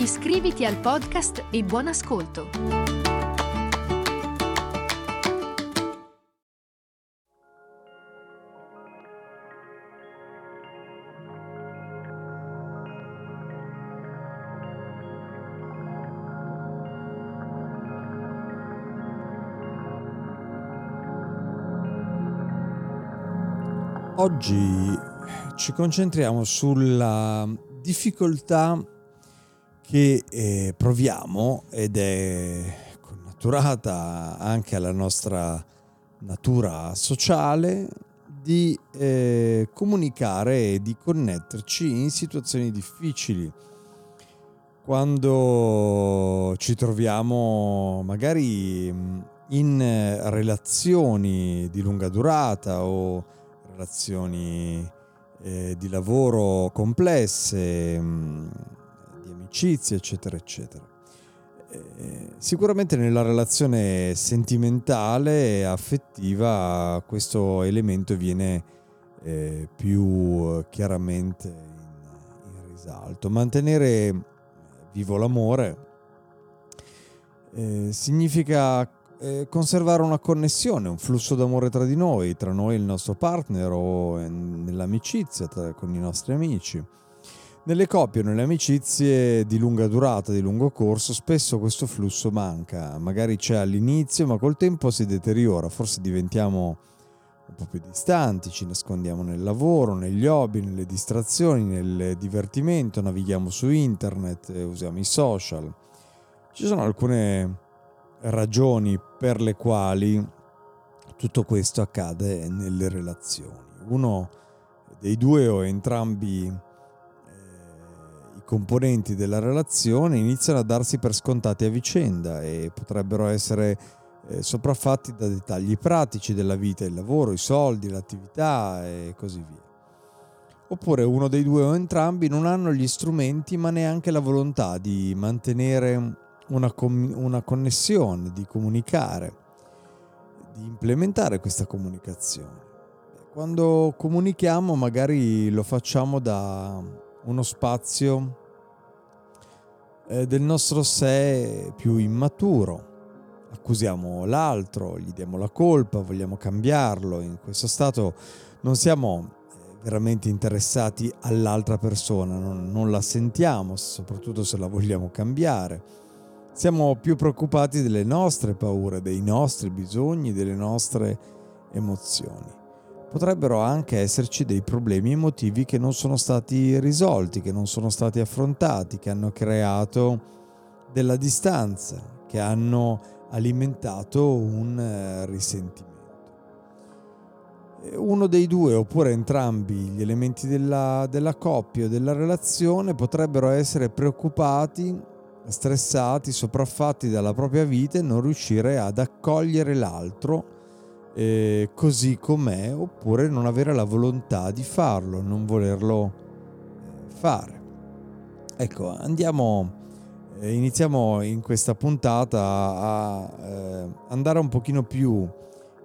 Iscriviti al podcast e buon ascolto! Oggi ci concentriamo sulla difficoltà che eh, proviamo ed è connaturata anche alla nostra natura sociale di eh, comunicare e di connetterci in situazioni difficili. Quando ci troviamo magari mm, in relazioni di lunga durata o relazioni eh, di lavoro complesse, mm, di amicizie, eccetera, eccetera. Eh, sicuramente nella relazione sentimentale e affettiva questo elemento viene eh, più chiaramente in, in, risalto. Mantenere vivo l'amore eh, significa eh, conservare una connessione, un flusso d'amore tra di noi, tra noi e il nostro partner o nell'amicizia tra, con i nostri amici. Nelle coppie o nelle amicizie di lunga durata, di lungo corso, spesso questo flusso manca. Magari c'è all'inizio, ma col tempo si deteriora. Forse diventiamo un po' più distanti, ci nascondiamo nel lavoro, negli hobby, nelle distrazioni, nel divertimento, navighiamo su internet, usiamo i social. Ci sono alcune ragioni per le quali tutto questo accade nelle relazioni. Uno dei due o entrambi eh, componenti della relazione iniziano a darsi per scontati a vicenda e potrebbero essere eh, sopraffatti da dettagli pratici della vita, il lavoro, i soldi, l'attività e così via. Oppure uno dei due o entrambi non hanno gli strumenti ma neanche la volontà di mantenere una, com- una connessione, di comunicare, di implementare questa comunicazione. Quando comunichiamo magari lo facciamo da uno spazio eh, del nostro sé più immaturo. Accusiamo l'altro, gli diamo la colpa, vogliamo cambiarlo. In questo stato non siamo eh, veramente interessati all'altra persona, non, non la sentiamo, soprattutto se la vogliamo cambiare siamo più preoccupati delle nostre paure, dei nostri bisogni, delle nostre emozioni. Potrebbero anche esserci dei problemi emotivi che non sono stati risolti, che non sono stati affrontati, che hanno creato della distanza, che hanno alimentato un eh, risentimento. Uno dei due oppure entrambi gli elementi della, della coppia o della relazione potrebbero essere preoccupati stressati, sopraffatti dalla propria vita e non riuscire ad accogliere l'altro eh, così com'è oppure non avere la volontà di farlo, non volerlo eh, fare. Ecco, andiamo, eh, iniziamo in questa puntata a eh, andare un pochino più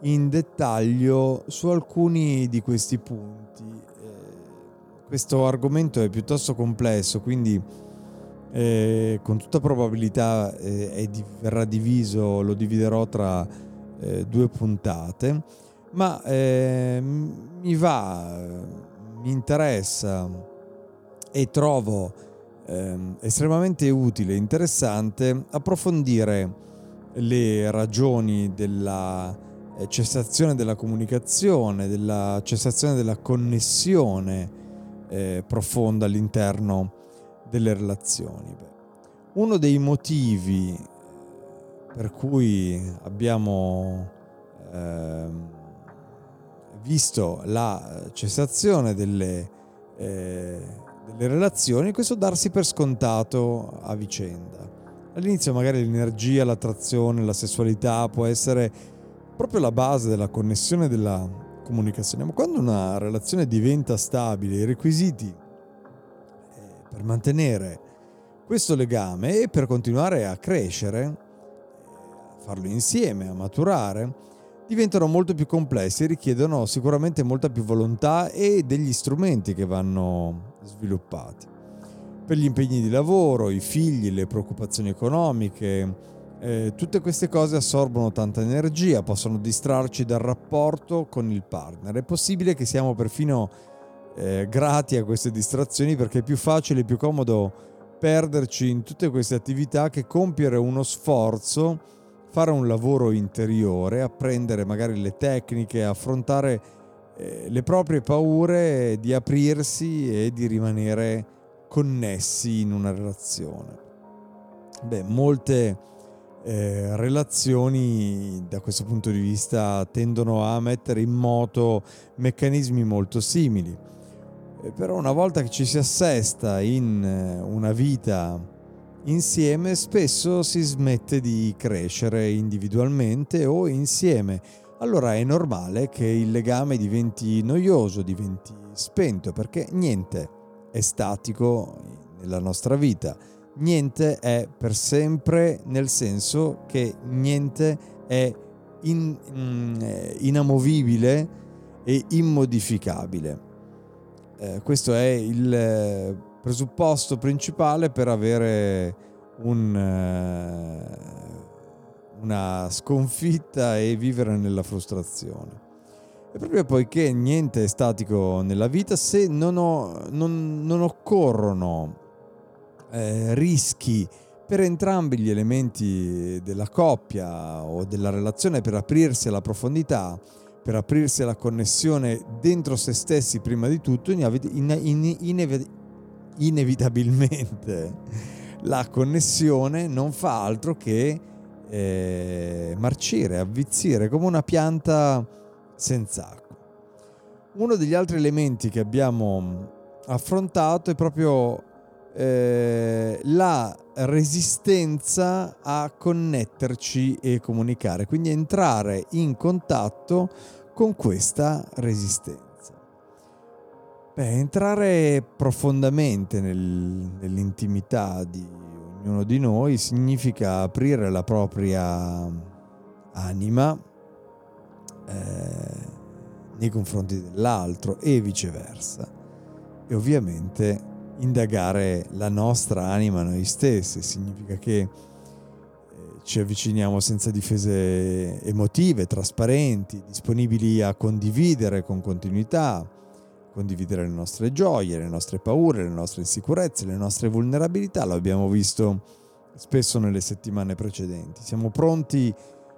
in dettaglio su alcuni di questi punti. Eh, questo argomento è piuttosto complesso, quindi eh, con tutta probabilità di, verrà diviso, lo dividerò tra eh, due puntate, ma ehm, mi va, mi interessa e trovo ehm, estremamente utile e interessante approfondire le ragioni della eh, cessazione della comunicazione, della cessazione della connessione eh, profonda all'interno delle relazioni. Uno dei motivi per cui abbiamo eh, visto la cessazione delle, eh, delle relazioni questo darsi per scontato a vicenda. All'inizio magari l'energia, l'attrazione, la sessualità può essere proprio la base della connessione della comunicazione, ma quando una relazione diventa stabile, i requisiti eh, per mantenere questo legame e per continuare a crescere, farlo insieme, a maturare, diventano molto più complessi e richiedono sicuramente molta più volontà e degli strumenti che vanno sviluppati. Per gli impegni di lavoro, i figli, le preoccupazioni economiche, eh, tutte queste cose assorbono tanta energia, possono distrarci dal rapporto con il partner. È possibile che siamo perfino eh, grati a queste distrazioni perché è più facile e più comodo perderci in tutte queste attività che compiere uno sforzo fare un lavoro interiore, apprendere magari le tecniche, affrontare eh, le proprie paure, di aprirsi e di rimanere connessi in una relazione. Beh, molte eh, relazioni da questo punto di vista tendono a mettere in moto meccanismi molto simili. Eh, però una volta che ci si assesta in eh, una vita insieme spesso si smette di crescere individualmente o insieme. Allora è normale che il legame diventi noioso, diventi spento, perché niente è statico nella nostra vita, niente è per sempre nel senso che niente è in, mm, inamovibile e immodificabile. Eh, questo è il presupposto principale per avere un, uh, una sconfitta e vivere nella frustrazione. E proprio poiché niente è statico nella vita, se non, ho, non, non occorrono eh, rischi per entrambi gli elementi della coppia o della relazione per aprirsi alla profondità, per aprirsi alla connessione dentro se stessi prima di tutto, inevitabilmente inevitabilmente la connessione non fa altro che eh, marcire, avvizzire come una pianta senza acqua. Uno degli altri elementi che abbiamo affrontato è proprio eh, la resistenza a connetterci e comunicare, quindi entrare in contatto con questa resistenza. Beh, entrare profondamente nel, nell'intimità di ognuno di noi significa aprire la propria anima eh, nei confronti dell'altro e viceversa. E ovviamente indagare la nostra anima noi stessi significa che eh, ci avviciniamo senza difese emotive, trasparenti, disponibili a condividere con continuità condividere le nostre gioie, le nostre paure, le nostre insicurezze, le nostre vulnerabilità, lo abbiamo visto spesso nelle settimane precedenti. Siamo pronti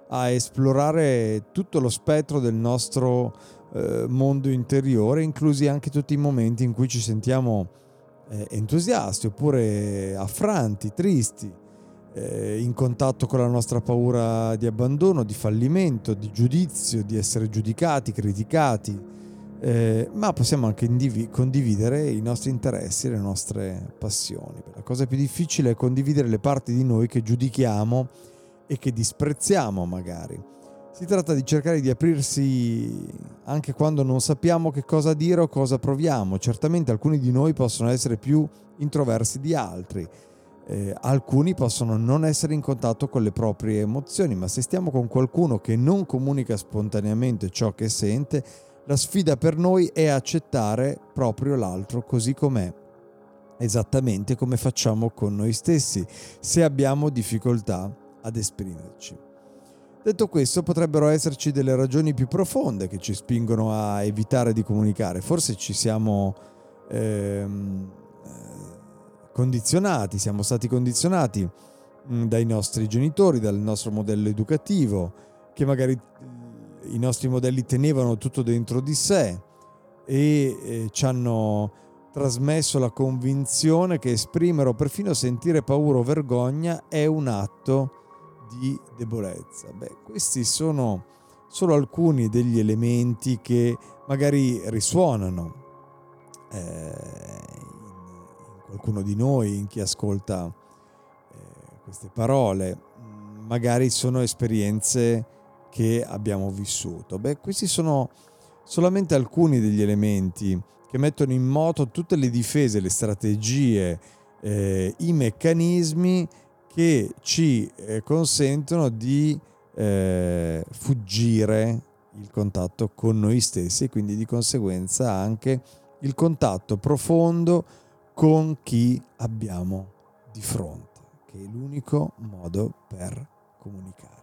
a esplorare tutto lo spettro del nostro eh, mondo interiore, inclusi anche tutti i momenti in cui ci sentiamo eh, entusiasti oppure affranti, tristi, eh, in contatto con la nostra paura di abbandono, di fallimento, di giudizio, di essere giudicati, criticati eh, ma possiamo anche indiv- condividere i nostri interessi e le nostre passioni. La cosa più difficile è condividere le parti di noi che giudichiamo e che disprezziamo magari. Si tratta di cercare di aprirsi anche quando non sappiamo che cosa dire o cosa proviamo. Certamente alcuni di noi possono essere più introversi di altri. Eh, alcuni possono non essere in contatto con le proprie emozioni, ma se stiamo con qualcuno che non comunica spontaneamente ciò che sente, la sfida per noi è accettare proprio l'altro così com'è, esattamente come facciamo con noi stessi, se abbiamo difficoltà ad esprimerci. Detto questo, potrebbero esserci delle ragioni più profonde che ci spingono a evitare di comunicare. Forse ci siamo ehm, condizionati, siamo stati condizionati mh, dai nostri genitori, dal nostro modello educativo, che magari i nostri modelli tenevano tutto dentro di sé e eh, ci hanno trasmesso la convinzione che esprimere o perfino sentire paura o vergogna è un atto di debolezza. Beh, questi sono solo alcuni degli elementi che magari risuonano eh, in, qualcuno di noi, in chi ascolta eh, queste parole, magari sono esperienze che abbiamo vissuto. Beh, questi sono solamente alcuni degli elementi che mettono in moto tutte le difese, le strategie, eh, i meccanismi che ci eh, consentono di eh, fuggire il contatto con noi stessi e quindi di conseguenza anche il contatto profondo con chi abbiamo di fronte, che è l'unico modo per comunicare.